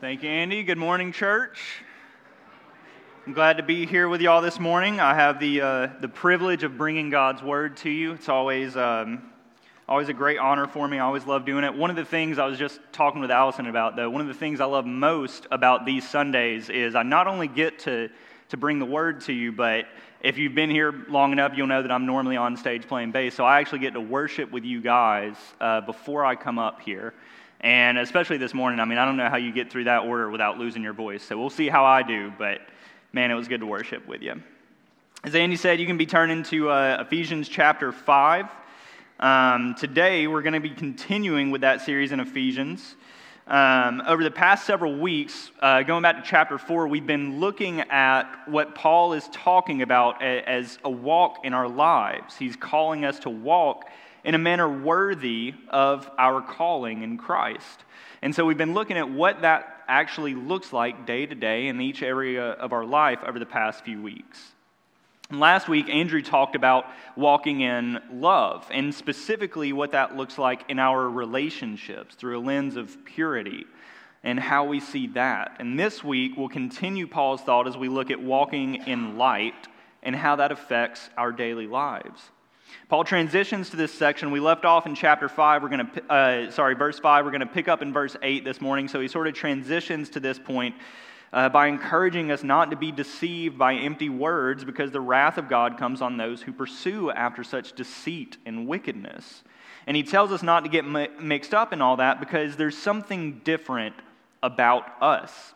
Thank you, Andy. Good morning, church. I'm glad to be here with y'all this morning. I have the, uh, the privilege of bringing God's word to you. It's always, um, always a great honor for me. I always love doing it. One of the things I was just talking with Allison about, though, one of the things I love most about these Sundays is I not only get to, to bring the word to you, but if you've been here long enough, you'll know that I'm normally on stage playing bass. So I actually get to worship with you guys uh, before I come up here. And especially this morning, I mean, I don't know how you get through that order without losing your voice. So we'll see how I do, but man, it was good to worship with you. As Andy said, you can be turning to uh, Ephesians chapter 5. Um, today, we're going to be continuing with that series in Ephesians. Um, over the past several weeks, uh, going back to chapter 4, we've been looking at what Paul is talking about as a walk in our lives. He's calling us to walk in a manner worthy of our calling in Christ. And so we've been looking at what that actually looks like day to day in each area of our life over the past few weeks. Last week, Andrew talked about walking in love, and specifically what that looks like in our relationships through a lens of purity and how we see that. And this week, we'll continue Paul's thought as we look at walking in light and how that affects our daily lives. Paul transitions to this section. We left off in chapter 5. We're going to, uh, sorry, verse 5. We're going to pick up in verse 8 this morning. So he sort of transitions to this point uh, by encouraging us not to be deceived by empty words because the wrath of God comes on those who pursue after such deceit and wickedness. And he tells us not to get mi- mixed up in all that because there's something different about us.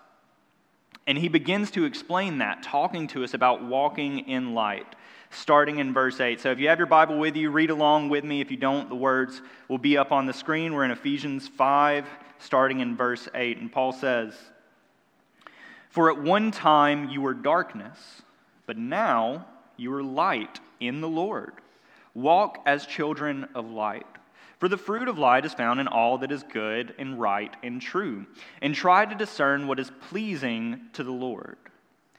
And he begins to explain that, talking to us about walking in light starting in verse 8. So if you have your Bible with you, read along with me. If you don't, the words will be up on the screen. We're in Ephesians 5, starting in verse 8. And Paul says, For at one time you were darkness, but now you are light in the Lord. Walk as children of light. For the fruit of light is found in all that is good and right and true, and try to discern what is pleasing to the Lord.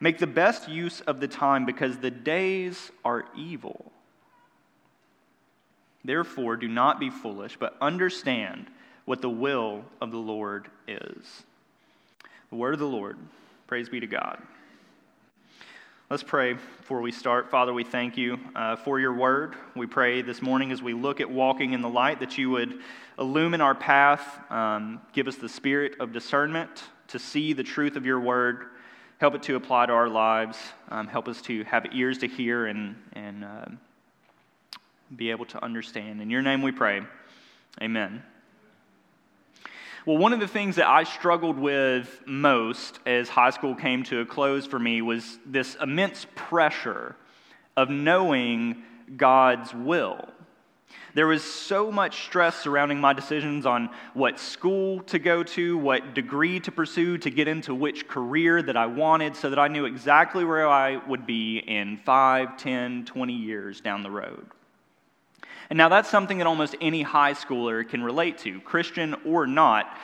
Make the best use of the time because the days are evil. Therefore, do not be foolish, but understand what the will of the Lord is. The word of the Lord. Praise be to God. Let's pray before we start. Father, we thank you uh, for your word. We pray this morning as we look at walking in the light that you would illumine our path, um, give us the spirit of discernment to see the truth of your word help it to apply to our lives. Um, help us to have ears to hear and, and uh, be able to understand. In your name we pray. Amen. Well, one of the things that I struggled with most as high school came to a close for me was this immense pressure of knowing God's will. There was so much stress surrounding my decisions on what school to go to, what degree to pursue, to get into which career that I wanted, so that I knew exactly where I would be in 5, 10, 20 years down the road. And now that's something that almost any high schooler can relate to, Christian or not.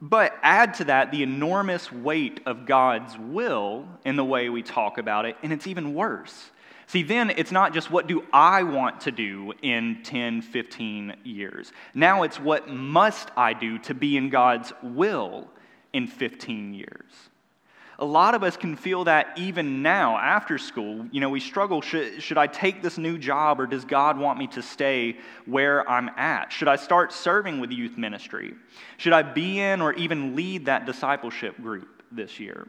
But add to that the enormous weight of God's will in the way we talk about it, and it's even worse. See, then it's not just what do I want to do in 10, 15 years. Now it's what must I do to be in God's will in 15 years. A lot of us can feel that even now after school. You know, we struggle should, should I take this new job or does God want me to stay where I'm at? Should I start serving with youth ministry? Should I be in or even lead that discipleship group this year?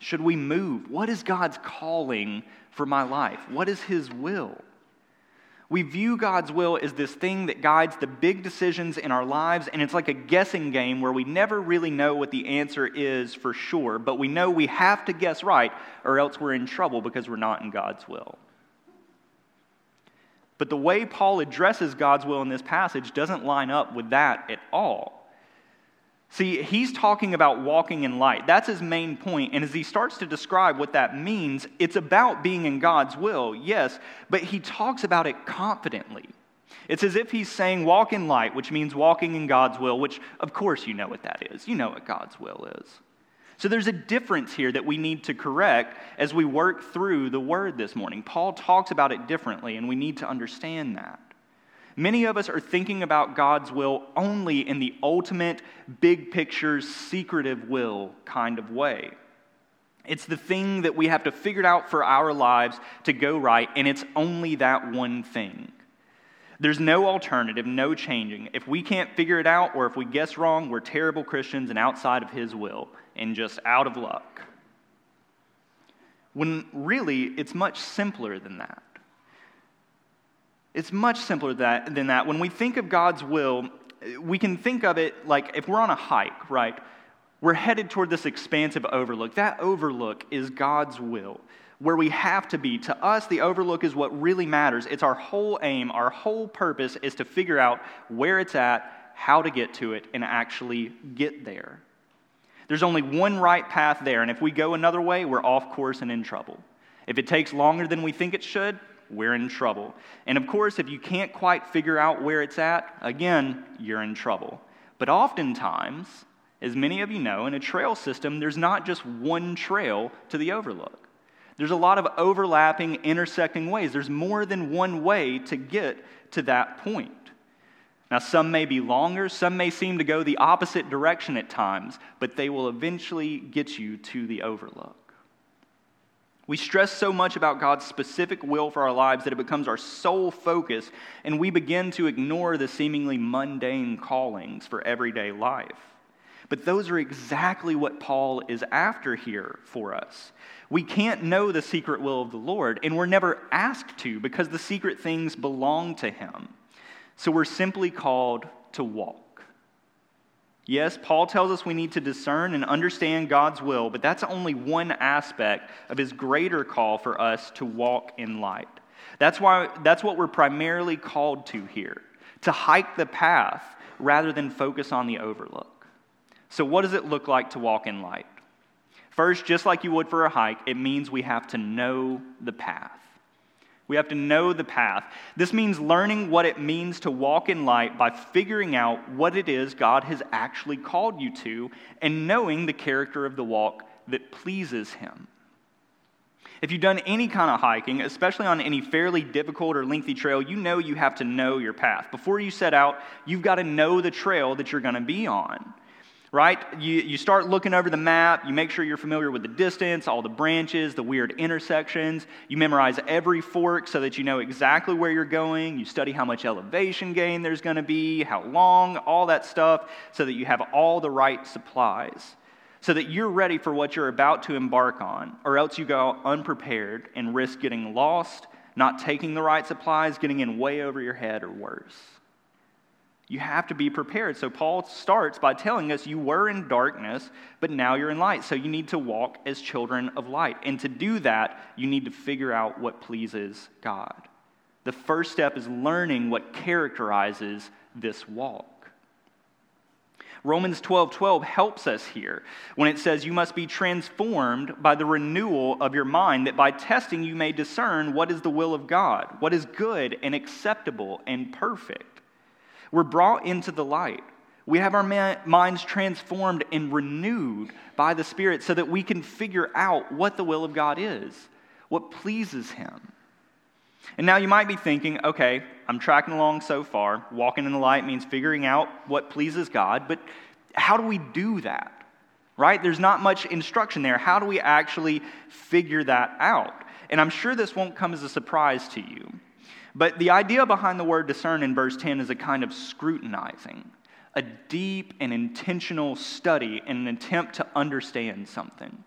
Should we move? What is God's calling for my life? What is His will? We view God's will as this thing that guides the big decisions in our lives, and it's like a guessing game where we never really know what the answer is for sure, but we know we have to guess right, or else we're in trouble because we're not in God's will. But the way Paul addresses God's will in this passage doesn't line up with that at all. See, he's talking about walking in light. That's his main point. And as he starts to describe what that means, it's about being in God's will, yes, but he talks about it confidently. It's as if he's saying, walk in light, which means walking in God's will, which of course you know what that is. You know what God's will is. So there's a difference here that we need to correct as we work through the word this morning. Paul talks about it differently, and we need to understand that. Many of us are thinking about God's will only in the ultimate, big picture, secretive will kind of way. It's the thing that we have to figure out for our lives to go right, and it's only that one thing. There's no alternative, no changing. If we can't figure it out, or if we guess wrong, we're terrible Christians and outside of His will and just out of luck. When really, it's much simpler than that. It's much simpler than that. When we think of God's will, we can think of it like if we're on a hike, right? We're headed toward this expansive overlook. That overlook is God's will, where we have to be. To us, the overlook is what really matters. It's our whole aim, our whole purpose is to figure out where it's at, how to get to it, and actually get there. There's only one right path there, and if we go another way, we're off course and in trouble. If it takes longer than we think it should, we're in trouble. And of course, if you can't quite figure out where it's at, again, you're in trouble. But oftentimes, as many of you know, in a trail system, there's not just one trail to the overlook. There's a lot of overlapping, intersecting ways. There's more than one way to get to that point. Now, some may be longer, some may seem to go the opposite direction at times, but they will eventually get you to the overlook. We stress so much about God's specific will for our lives that it becomes our sole focus, and we begin to ignore the seemingly mundane callings for everyday life. But those are exactly what Paul is after here for us. We can't know the secret will of the Lord, and we're never asked to because the secret things belong to Him. So we're simply called to walk. Yes, Paul tells us we need to discern and understand God's will, but that's only one aspect of his greater call for us to walk in light. That's, why, that's what we're primarily called to here to hike the path rather than focus on the overlook. So, what does it look like to walk in light? First, just like you would for a hike, it means we have to know the path. We have to know the path. This means learning what it means to walk in light by figuring out what it is God has actually called you to and knowing the character of the walk that pleases Him. If you've done any kind of hiking, especially on any fairly difficult or lengthy trail, you know you have to know your path. Before you set out, you've got to know the trail that you're going to be on right? You, you start looking over the map, you make sure you're familiar with the distance, all the branches, the weird intersections. You memorize every fork so that you know exactly where you're going. You study how much elevation gain there's going to be, how long, all that stuff, so that you have all the right supplies. So that you're ready for what you're about to embark on, or else you go unprepared and risk getting lost, not taking the right supplies, getting in way over your head, or worse. You have to be prepared. So Paul starts by telling us you were in darkness, but now you're in light. So you need to walk as children of light. And to do that, you need to figure out what pleases God. The first step is learning what characterizes this walk. Romans 12 12 helps us here when it says, You must be transformed by the renewal of your mind, that by testing you may discern what is the will of God, what is good and acceptable and perfect. We're brought into the light. We have our minds transformed and renewed by the Spirit so that we can figure out what the will of God is, what pleases Him. And now you might be thinking, okay, I'm tracking along so far. Walking in the light means figuring out what pleases God, but how do we do that? Right? There's not much instruction there. How do we actually figure that out? And I'm sure this won't come as a surprise to you. But the idea behind the word discern in verse 10 is a kind of scrutinizing, a deep and intentional study in an attempt to understand something.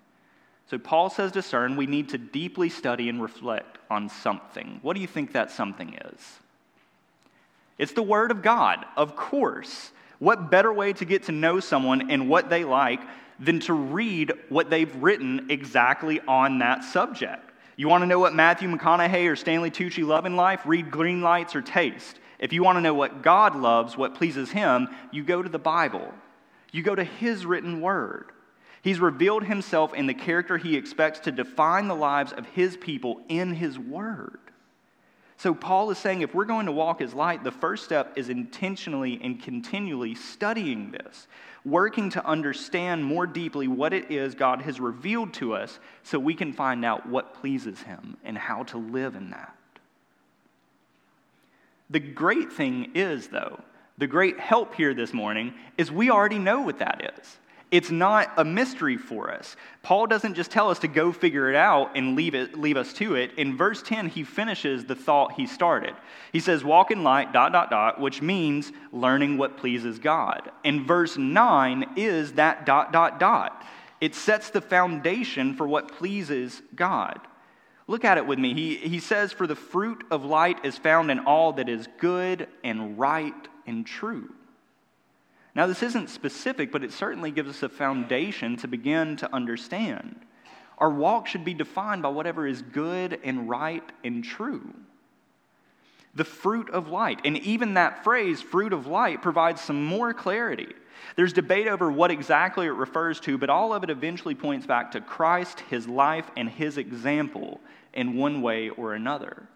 So Paul says discern, we need to deeply study and reflect on something. What do you think that something is? It's the Word of God, of course. What better way to get to know someone and what they like than to read what they've written exactly on that subject? You want to know what Matthew McConaughey or Stanley Tucci love in life? Read Green Lights or Taste. If you want to know what God loves, what pleases Him, you go to the Bible. You go to His written word. He's revealed Himself in the character He expects to define the lives of His people in His word. So, Paul is saying if we're going to walk as light, the first step is intentionally and continually studying this, working to understand more deeply what it is God has revealed to us so we can find out what pleases Him and how to live in that. The great thing is, though, the great help here this morning is we already know what that is. It's not a mystery for us. Paul doesn't just tell us to go figure it out and leave, it, leave us to it. In verse 10, he finishes the thought he started. He says, Walk in light, dot, dot, dot, which means learning what pleases God. And verse 9 is that dot, dot, dot. It sets the foundation for what pleases God. Look at it with me. He, he says, For the fruit of light is found in all that is good and right and true. Now, this isn't specific, but it certainly gives us a foundation to begin to understand. Our walk should be defined by whatever is good and right and true. The fruit of light. And even that phrase, fruit of light, provides some more clarity. There's debate over what exactly it refers to, but all of it eventually points back to Christ, his life, and his example in one way or another.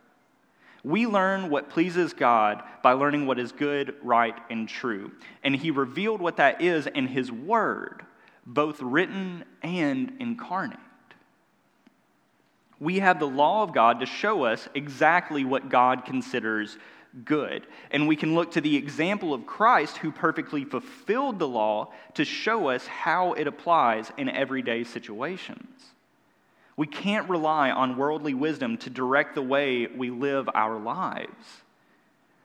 We learn what pleases God by learning what is good, right, and true. And He revealed what that is in His Word, both written and incarnate. We have the law of God to show us exactly what God considers good. And we can look to the example of Christ, who perfectly fulfilled the law, to show us how it applies in everyday situations. We can't rely on worldly wisdom to direct the way we live our lives.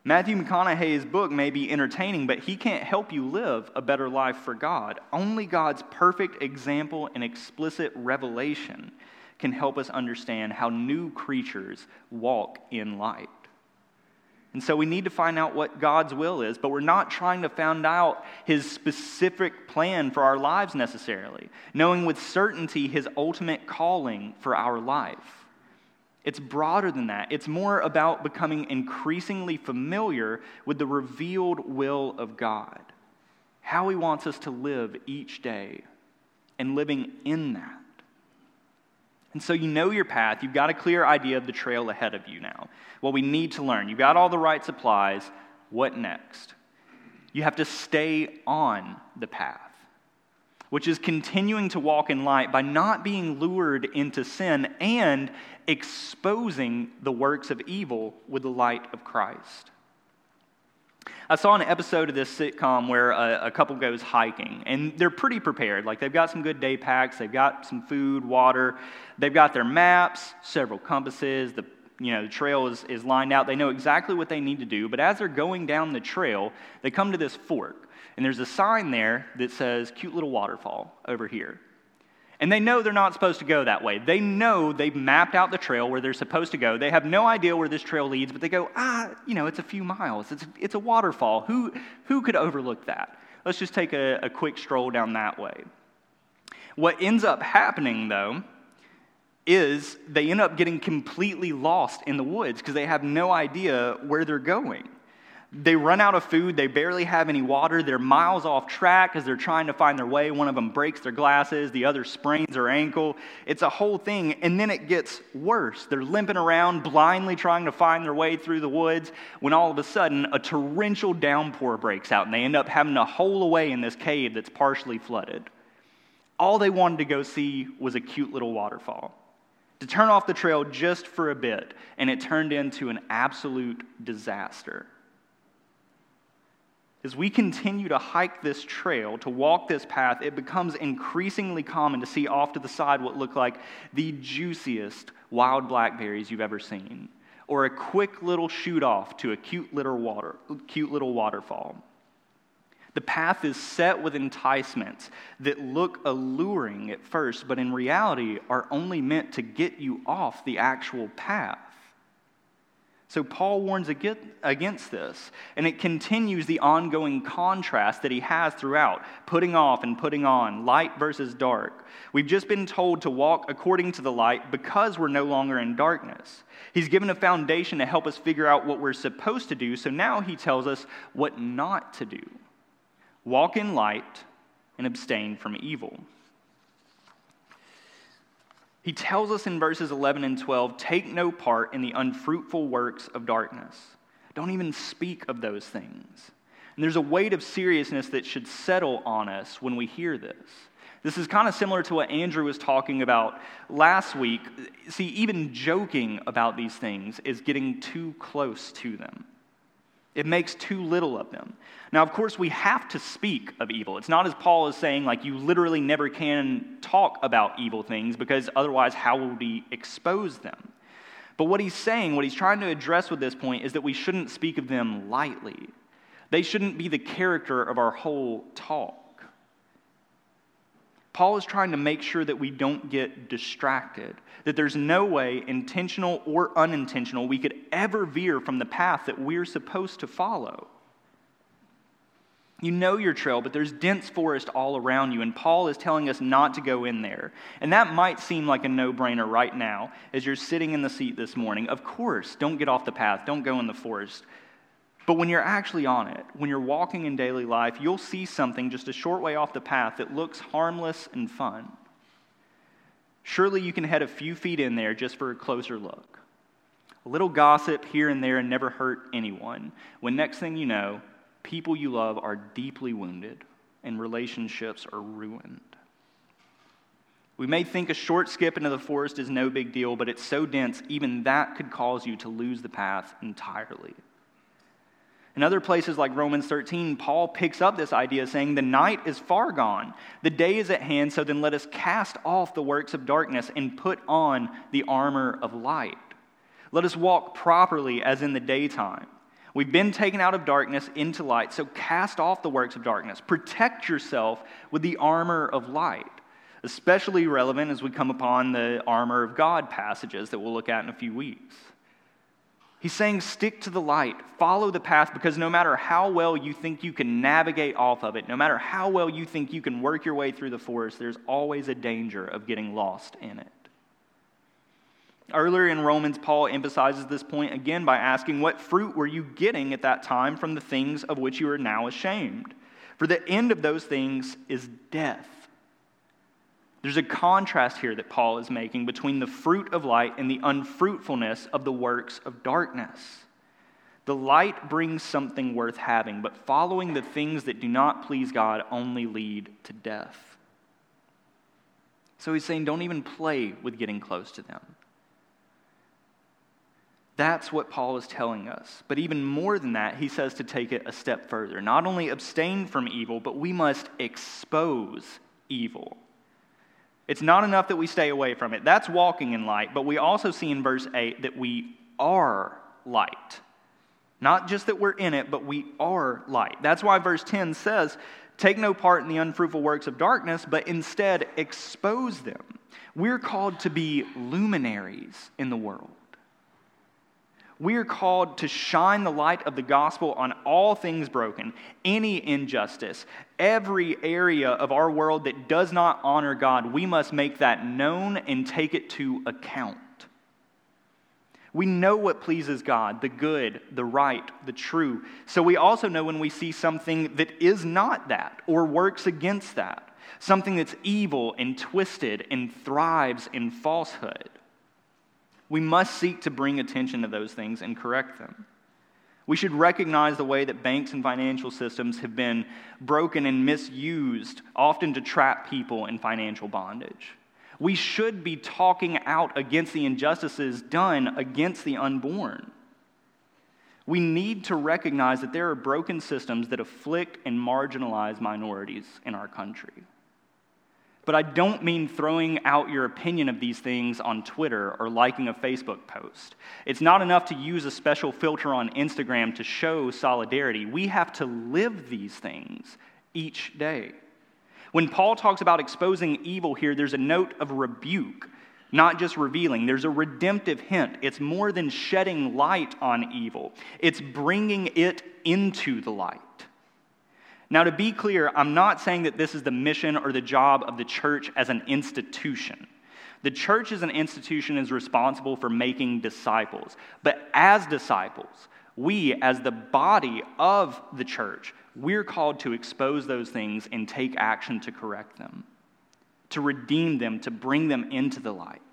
Matthew McConaughey's book may be entertaining, but he can't help you live a better life for God. Only God's perfect example and explicit revelation can help us understand how new creatures walk in light. And so we need to find out what God's will is, but we're not trying to find out his specific plan for our lives necessarily, knowing with certainty his ultimate calling for our life. It's broader than that. It's more about becoming increasingly familiar with the revealed will of God, how he wants us to live each day, and living in that. And so you know your path. You've got a clear idea of the trail ahead of you now. What we need to learn. You've got all the right supplies. What next? You have to stay on the path, which is continuing to walk in light by not being lured into sin and exposing the works of evil with the light of Christ. I saw an episode of this sitcom where a, a, couple goes hiking, and they're pretty prepared. Like they've got some good day packs, they've got some food, water, they've got their maps, several compasses. The you know the trail is, is lined out. They know exactly what they need to do. But as they're going down the trail, they come to this fork, and there's a sign there that says "cute little waterfall" over here. And they know they're not supposed to go that way. They know they've mapped out the trail where they're supposed to go. They have no idea where this trail leads, but they go, ah, you know, it's a few miles. It's, it's a waterfall. Who, who could overlook that? Let's just take a, a quick stroll down that way. What ends up happening, though, is they end up getting completely lost in the woods because they have no idea where they're going. They run out of food. They barely have any water. They're miles off track as they're trying to find their way. One of them breaks their glasses, the other sprains her ankle. It's a whole thing. And then it gets worse. They're limping around, blindly trying to find their way through the woods, when all of a sudden a torrential downpour breaks out and they end up having to hole away in this cave that's partially flooded. All they wanted to go see was a cute little waterfall. To turn off the trail just for a bit, and it turned into an absolute disaster. As we continue to hike this trail, to walk this path, it becomes increasingly common to see off to the side what look like the juiciest wild blackberries you've ever seen, or a quick little shoot off to a cute little, water, cute little waterfall. The path is set with enticements that look alluring at first, but in reality are only meant to get you off the actual path. So Paul warns against this, and it continues the ongoing contrast that he has throughout putting off and putting on, light versus dark. We've just been told to walk according to the light because we're no longer in darkness. He's given a foundation to help us figure out what we're supposed to do, so now he tells us what not to do. Walk in light, and abstain from evil. He tells us in verses 11 and 12 take no part in the unfruitful works of darkness. Don't even speak of those things. And there's a weight of seriousness that should settle on us when we hear this. This is kind of similar to what Andrew was talking about last week. See, even joking about these things is getting too close to them. It makes too little of them. Now, of course, we have to speak of evil. It's not as Paul is saying, like, you literally never can talk about evil things because otherwise, how will we expose them? But what he's saying, what he's trying to address with this point, is that we shouldn't speak of them lightly. They shouldn't be the character of our whole talk. Paul is trying to make sure that we don't get distracted, that there's no way, intentional or unintentional, we could ever veer from the path that we're supposed to follow. You know your trail, but there's dense forest all around you, and Paul is telling us not to go in there. And that might seem like a no brainer right now as you're sitting in the seat this morning. Of course, don't get off the path, don't go in the forest. But when you're actually on it, when you're walking in daily life, you'll see something just a short way off the path that looks harmless and fun. Surely you can head a few feet in there just for a closer look. A little gossip here and there and never hurt anyone. When next thing you know, people you love are deeply wounded and relationships are ruined. We may think a short skip into the forest is no big deal, but it's so dense, even that could cause you to lose the path entirely. In other places like Romans 13, Paul picks up this idea saying, The night is far gone, the day is at hand, so then let us cast off the works of darkness and put on the armor of light. Let us walk properly as in the daytime. We've been taken out of darkness into light, so cast off the works of darkness. Protect yourself with the armor of light. Especially relevant as we come upon the armor of God passages that we'll look at in a few weeks. He's saying, stick to the light, follow the path, because no matter how well you think you can navigate off of it, no matter how well you think you can work your way through the forest, there's always a danger of getting lost in it. Earlier in Romans, Paul emphasizes this point again by asking, What fruit were you getting at that time from the things of which you are now ashamed? For the end of those things is death. There's a contrast here that Paul is making between the fruit of light and the unfruitfulness of the works of darkness. The light brings something worth having, but following the things that do not please God only lead to death. So he's saying, don't even play with getting close to them. That's what Paul is telling us. But even more than that, he says to take it a step further. Not only abstain from evil, but we must expose evil. It's not enough that we stay away from it. That's walking in light. But we also see in verse 8 that we are light. Not just that we're in it, but we are light. That's why verse 10 says, Take no part in the unfruitful works of darkness, but instead expose them. We're called to be luminaries in the world. We are called to shine the light of the gospel on all things broken, any injustice, every area of our world that does not honor God. We must make that known and take it to account. We know what pleases God, the good, the right, the true. So we also know when we see something that is not that or works against that, something that's evil and twisted and thrives in falsehood. We must seek to bring attention to those things and correct them. We should recognize the way that banks and financial systems have been broken and misused, often to trap people in financial bondage. We should be talking out against the injustices done against the unborn. We need to recognize that there are broken systems that afflict and marginalize minorities in our country. But I don't mean throwing out your opinion of these things on Twitter or liking a Facebook post. It's not enough to use a special filter on Instagram to show solidarity. We have to live these things each day. When Paul talks about exposing evil here, there's a note of rebuke, not just revealing. There's a redemptive hint. It's more than shedding light on evil, it's bringing it into the light. Now, to be clear, I'm not saying that this is the mission or the job of the church as an institution. The church as an institution is responsible for making disciples. But as disciples, We, as the body of the church, we're called to expose those things and take action to correct them, to redeem them, to bring them into the light.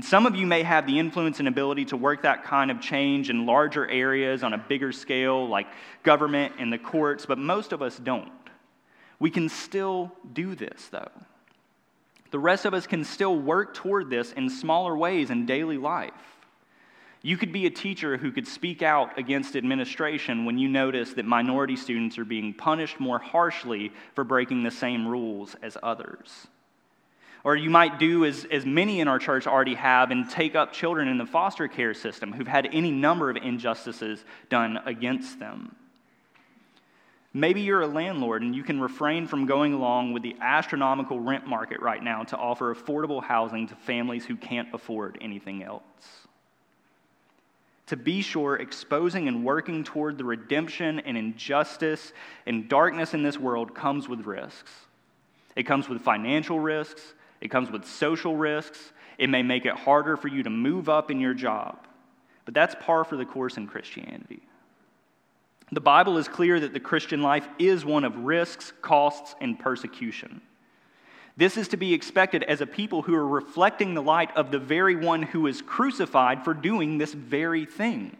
And some of you may have the influence and ability to work that kind of change in larger areas on a bigger scale, like government and the courts, but most of us don't. We can still do this, though. The rest of us can still work toward this in smaller ways in daily life. You could be a teacher who could speak out against administration when you notice that minority students are being punished more harshly for breaking the same rules as others. Or you might do as, as many in our church already have and take up children in the foster care system who've had any number of injustices done against them. Maybe you're a landlord and you can refrain from going along with the astronomical rent market right now to offer affordable housing to families who can't afford anything else. To be sure, exposing and working toward the redemption and injustice and darkness in this world comes with risks. It comes with financial risks, it comes with social risks, it may make it harder for you to move up in your job. But that's par for the course in Christianity. The Bible is clear that the Christian life is one of risks, costs, and persecution. This is to be expected as a people who are reflecting the light of the very one who is crucified for doing this very thing.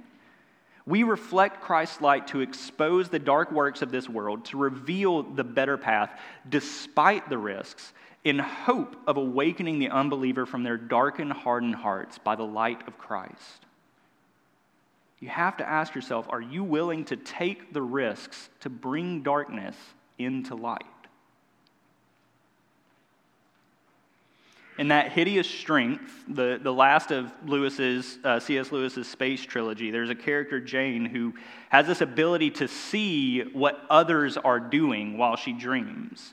We reflect Christ's light to expose the dark works of this world, to reveal the better path despite the risks, in hope of awakening the unbeliever from their darkened, hardened hearts by the light of Christ. You have to ask yourself are you willing to take the risks to bring darkness into light? In that hideous strength, the, the last of Lewis's, uh, C.S. Lewis's space trilogy, there's a character, Jane, who has this ability to see what others are doing while she dreams.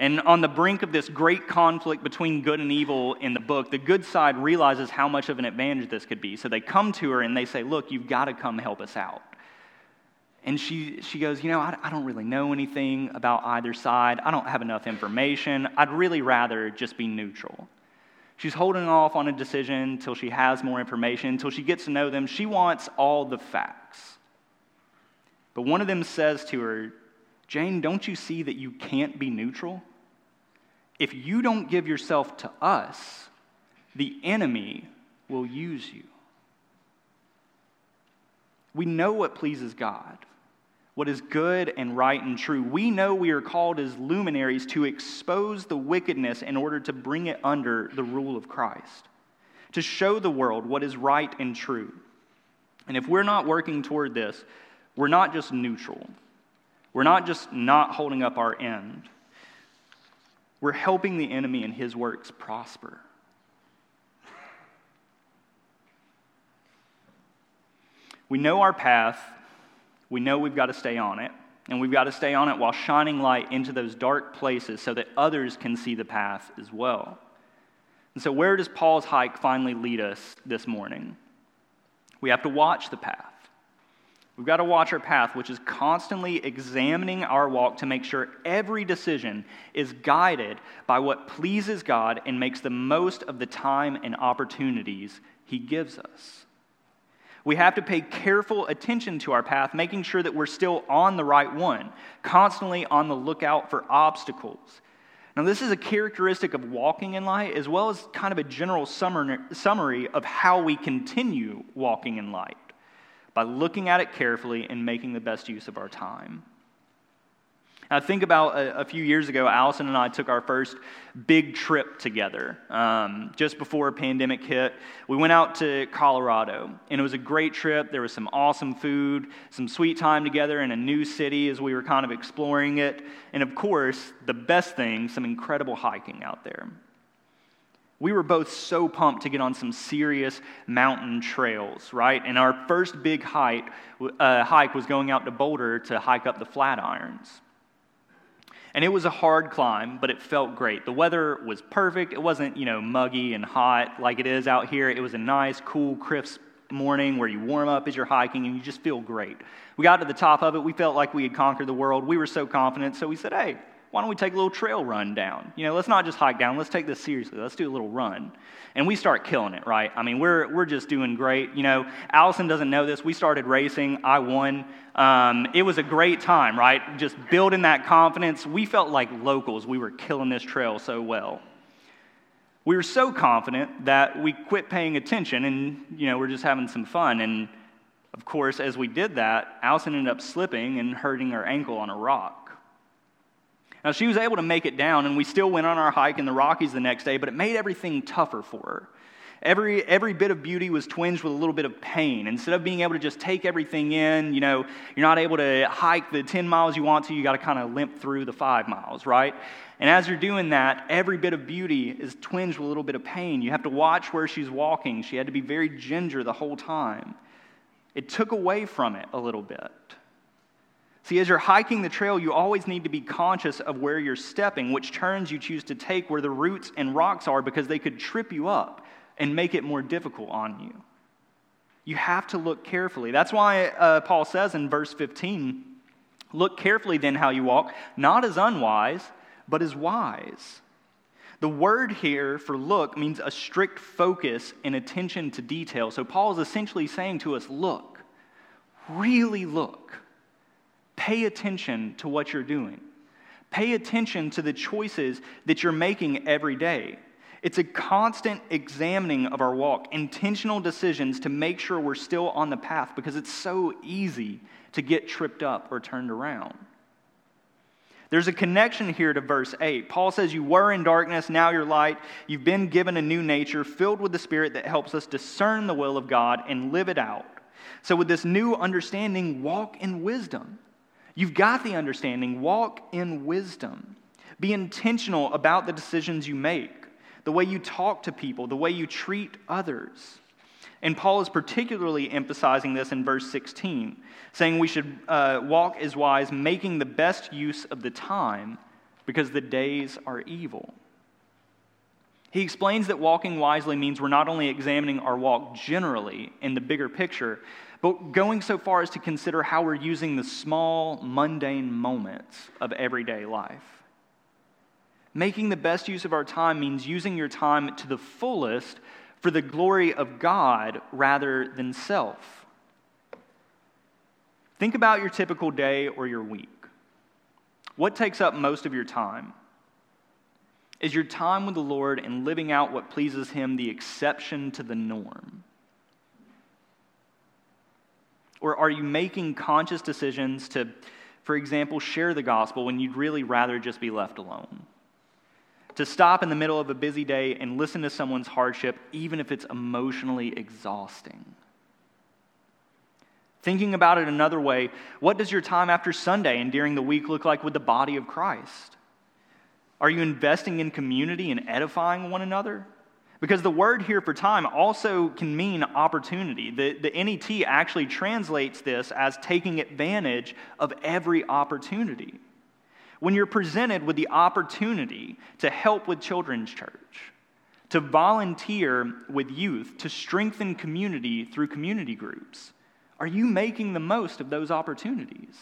And on the brink of this great conflict between good and evil in the book, the good side realizes how much of an advantage this could be. So they come to her and they say, Look, you've got to come help us out. And she, she goes, You know, I, I don't really know anything about either side. I don't have enough information. I'd really rather just be neutral. She's holding off on a decision until she has more information, until she gets to know them. She wants all the facts. But one of them says to her, Jane, don't you see that you can't be neutral? If you don't give yourself to us, the enemy will use you. We know what pleases God, what is good and right and true. We know we are called as luminaries to expose the wickedness in order to bring it under the rule of Christ, to show the world what is right and true. And if we're not working toward this, we're not just neutral. We're not just not holding up our end, we're helping the enemy and his works prosper. We know our path, we know we've got to stay on it, and we've got to stay on it while shining light into those dark places so that others can see the path as well. And so, where does Paul's hike finally lead us this morning? We have to watch the path. We've got to watch our path, which is constantly examining our walk to make sure every decision is guided by what pleases God and makes the most of the time and opportunities He gives us. We have to pay careful attention to our path, making sure that we're still on the right one, constantly on the lookout for obstacles. Now, this is a characteristic of walking in light, as well as kind of a general summary of how we continue walking in light by looking at it carefully and making the best use of our time. Now, think about a, a, few years ago, Allison and I took our first big trip together. Um, just before a pandemic hit, we went out to Colorado, and it was a great trip. There was some awesome food, some sweet time together in a new city as we were kind of exploring it, and of course, the best thing, some incredible hiking out there. We were both so pumped to get on some serious mountain trails, right? And our first big hike, uh, hike was going out to Boulder to hike up the Flatirons. And it was a hard climb, but it felt great. The weather was perfect. It wasn't, you know, muggy and hot like it is out here. It was a nice, cool, crisp morning where you warm up as you're hiking and you just feel great. We got to the top of it. We felt like we had conquered the world. We were so confident. So we said, hey, why don't we take a little trail run down? You know, let's not just hike down. Let's take this seriously. Let's do a little run. And we start killing it, right? I mean, we're, we're just doing great. You know, Allison doesn't know this. We started racing. I won. Um, it was a great time, right? Just building that confidence. We felt like locals. We were killing this trail so well. We were so confident that we quit paying attention and, you know, we're just having some fun. And of course, as we did that, Allison ended up slipping and hurting her ankle on a rock. Now, she was able to make it down, and we still went on our hike in the Rockies the next day, but it made everything tougher for her. Every, every bit of beauty was twinged with a little bit of pain. Instead of being able to just take everything in, you know, you're not able to hike the 10 miles you want to, you got to kind of limp through the five miles, right? And as you're doing that, every bit of beauty is twinged with a little bit of pain. You have to watch where she's walking. She had to be very ginger the whole time. It took away from it a little bit. See, as you're hiking the trail, you always need to be conscious of where you're stepping, which turns you choose to take where the roots and rocks are, because they could trip you up and make it more difficult on you. You have to look carefully. That's why uh, Paul says in verse 15 Look carefully then how you walk, not as unwise, but as wise. The word here for look means a strict focus and attention to detail. So Paul is essentially saying to us, Look, really look. Pay attention to what you're doing. Pay attention to the choices that you're making every day. It's a constant examining of our walk, intentional decisions to make sure we're still on the path because it's so easy to get tripped up or turned around. There's a connection here to verse 8. Paul says, You were in darkness, now you're light. You've been given a new nature filled with the Spirit that helps us discern the will of God and live it out. So, with this new understanding, walk in wisdom. You've got the understanding. Walk in wisdom. Be intentional about the decisions you make, the way you talk to people, the way you treat others. And Paul is particularly emphasizing this in verse 16, saying we should uh, walk as wise, making the best use of the time because the days are evil. He explains that walking wisely means we're not only examining our walk generally in the bigger picture, but going so far as to consider how we're using the small, mundane moments of everyday life. Making the best use of our time means using your time to the fullest for the glory of God rather than self. Think about your typical day or your week. What takes up most of your time? Is your time with the Lord and living out what pleases Him the exception to the norm? Or are you making conscious decisions to, for example, share the gospel when you'd really rather just be left alone? To stop in the middle of a busy day and listen to someone's hardship, even if it's emotionally exhausting. Thinking about it another way, what does your time after Sunday and during the week look like with the body of Christ? Are you investing in community and edifying one another? Because the word here for time also can mean opportunity. The, the NET actually translates this as taking advantage of every opportunity. When you're presented with the opportunity to help with children's church, to volunteer with youth, to strengthen community through community groups, are you making the most of those opportunities?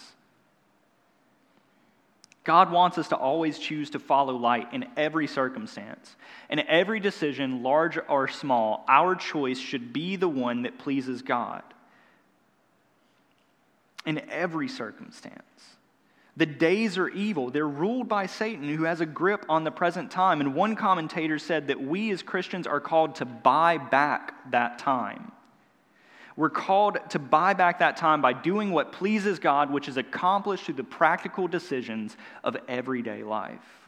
God wants us to always choose to follow light in every circumstance. In every decision, large or small, our choice should be the one that pleases God. In every circumstance. The days are evil. They're ruled by Satan, who has a grip on the present time. And one commentator said that we as Christians are called to buy back that time. We're called to buy back that time by doing what pleases God, which is accomplished through the practical decisions of everyday life.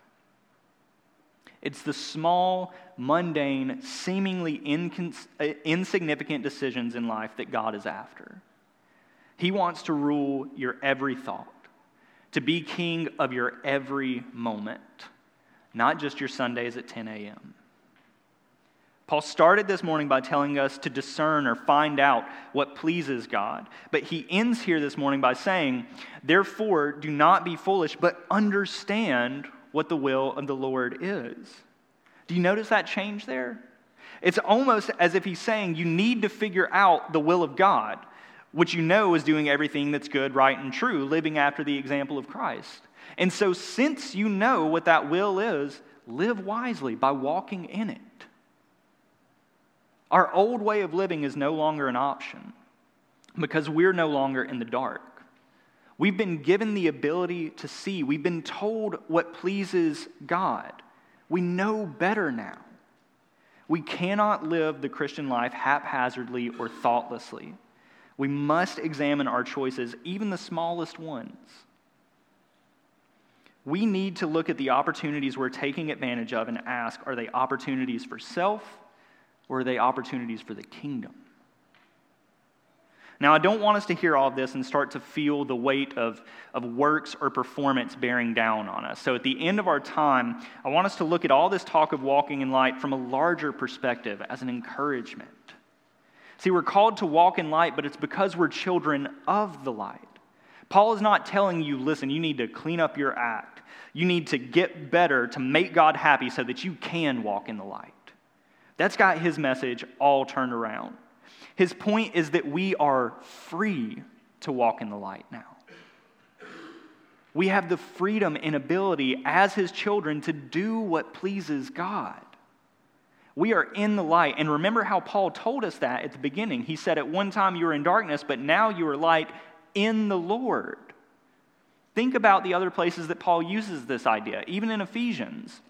It's the small, mundane, seemingly incons- uh, insignificant decisions in life that God is after. He wants to rule your every thought, to be king of your every moment, not just your Sundays at 10 a.m. Paul started this morning by telling us to discern or find out what pleases God. But he ends here this morning by saying, Therefore, do not be foolish, but understand what the will of the Lord is. Do you notice that change there? It's almost as if he's saying you need to figure out the will of God, which you know is doing everything that's good, right, and true, living after the example of Christ. And so, since you know what that will is, live wisely by walking in it. Our old way of living is no longer an option because we're no longer in the dark. We've been given the ability to see, we've been told what pleases God. We know better now. We cannot live the Christian life haphazardly or thoughtlessly. We must examine our choices, even the smallest ones. We need to look at the opportunities we're taking advantage of and ask are they opportunities for self or are they opportunities for the kingdom? Now, I don't want us to hear all of this and start to feel the weight of, of works or performance bearing down on us. So, at the end of our time, I want us to look at all this talk of walking in light from a larger perspective as an encouragement. See, we're called to walk in light, but it's because we're children of the light. Paul is not telling you, listen, you need to clean up your act. You need to get better to make God happy so that you can walk in the light. That's got his message all turned around. His point is that we are free to walk in the light now. We have the freedom and ability as his children to do what pleases God. We are in the light. And remember how Paul told us that at the beginning. He said, At one time you were in darkness, but now you are light in the Lord. Think about the other places that Paul uses this idea, even in Ephesians.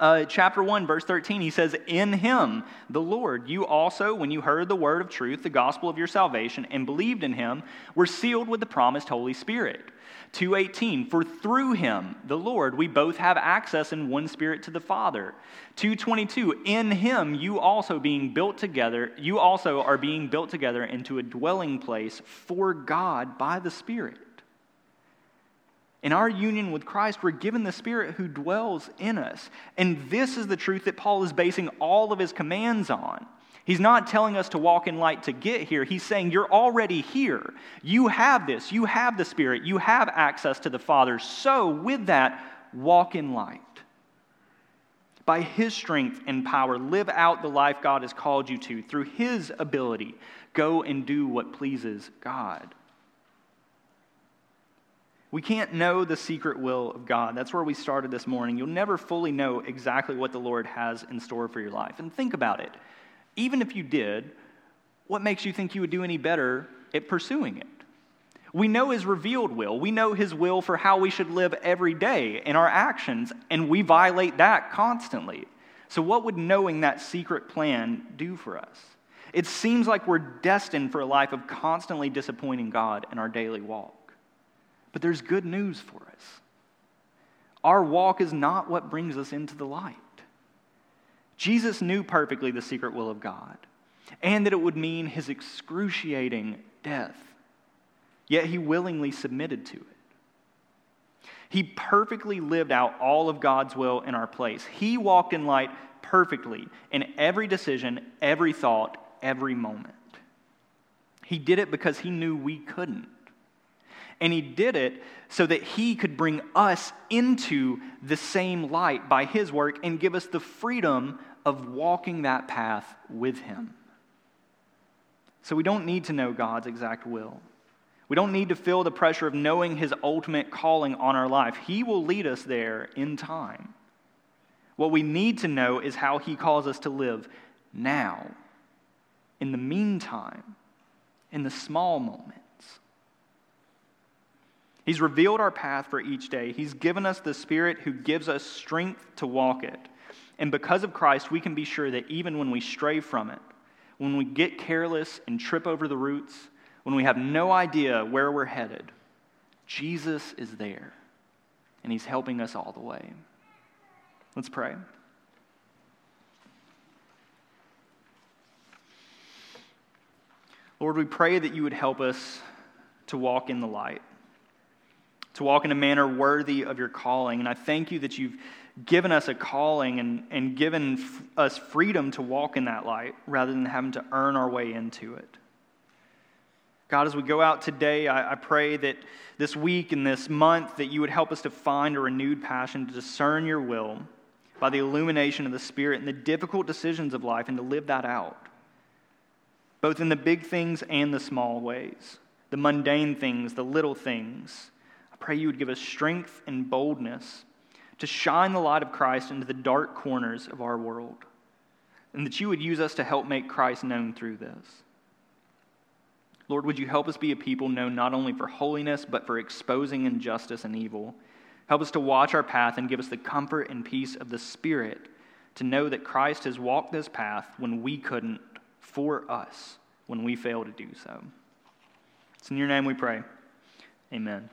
Uh, chapter 1, verse 13, he says, In him, the Lord, you also, when you heard the word of truth, the gospel of your salvation, and believed in him, were sealed with the promised Holy Spirit. 218 for through him the lord we both have access in one spirit to the father 222 in him you also being built together you also are being built together into a dwelling place for god by the spirit in our union with Christ, we're given the Spirit who dwells in us. And this is the truth that Paul is basing all of his commands on. He's not telling us to walk in light to get here. He's saying, You're already here. You have this. You have the Spirit. You have access to the Father. So, with that, walk in light. By His strength and power, live out the life God has called you to. Through His ability, go and do what pleases God. We can't know the secret will of God. That's where we started this morning. You'll never fully know exactly what the Lord has in store for your life. And think about it. Even if you did, what makes you think you would do any better at pursuing it? We know His revealed will. We know His will for how we should live every day in our actions, and we violate that constantly. So, what would knowing that secret plan do for us? It seems like we're destined for a life of constantly disappointing God in our daily walk. But there's good news for us. Our walk is not what brings us into the light. Jesus knew perfectly the secret will of God and that it would mean his excruciating death. Yet he willingly submitted to it. He perfectly lived out all of God's will in our place. He walked in light perfectly in every decision, every thought, every moment. He did it because he knew we couldn't. And he did it so that he could bring us into the same light by his work and give us the freedom of walking that path with him. So we don't need to know God's exact will. We don't need to feel the pressure of knowing his ultimate calling on our life. He will lead us there in time. What we need to know is how he calls us to live now, in the meantime, in the small moment. He's revealed our path for each day. He's given us the Spirit who gives us strength to walk it. And because of Christ, we can be sure that even when we stray from it, when we get careless and trip over the roots, when we have no idea where we're headed, Jesus is there. And He's helping us all the way. Let's pray. Lord, we pray that you would help us to walk in the light to walk in a manner worthy of your calling. And I thank you that you've given us a calling and, and given f- us freedom to walk in that light rather than having to earn our way into it. God, as we go out today, I, I pray that this week and this month that you would help us to find a renewed passion to discern your will by the illumination of the Spirit and the difficult decisions of life and to live that out, both in the big things and the small ways, the mundane things, the little things pray you would give us strength and boldness to shine the light of Christ into the dark corners of our world, and that you would use us to help make Christ known through this. Lord, would you help us be a people known not only for holiness, but for exposing injustice and evil? Help us to watch our path and give us the comfort and peace of the Spirit to know that Christ has walked this path when we couldn't for us when we fail to do so. It's in your name we pray. Amen.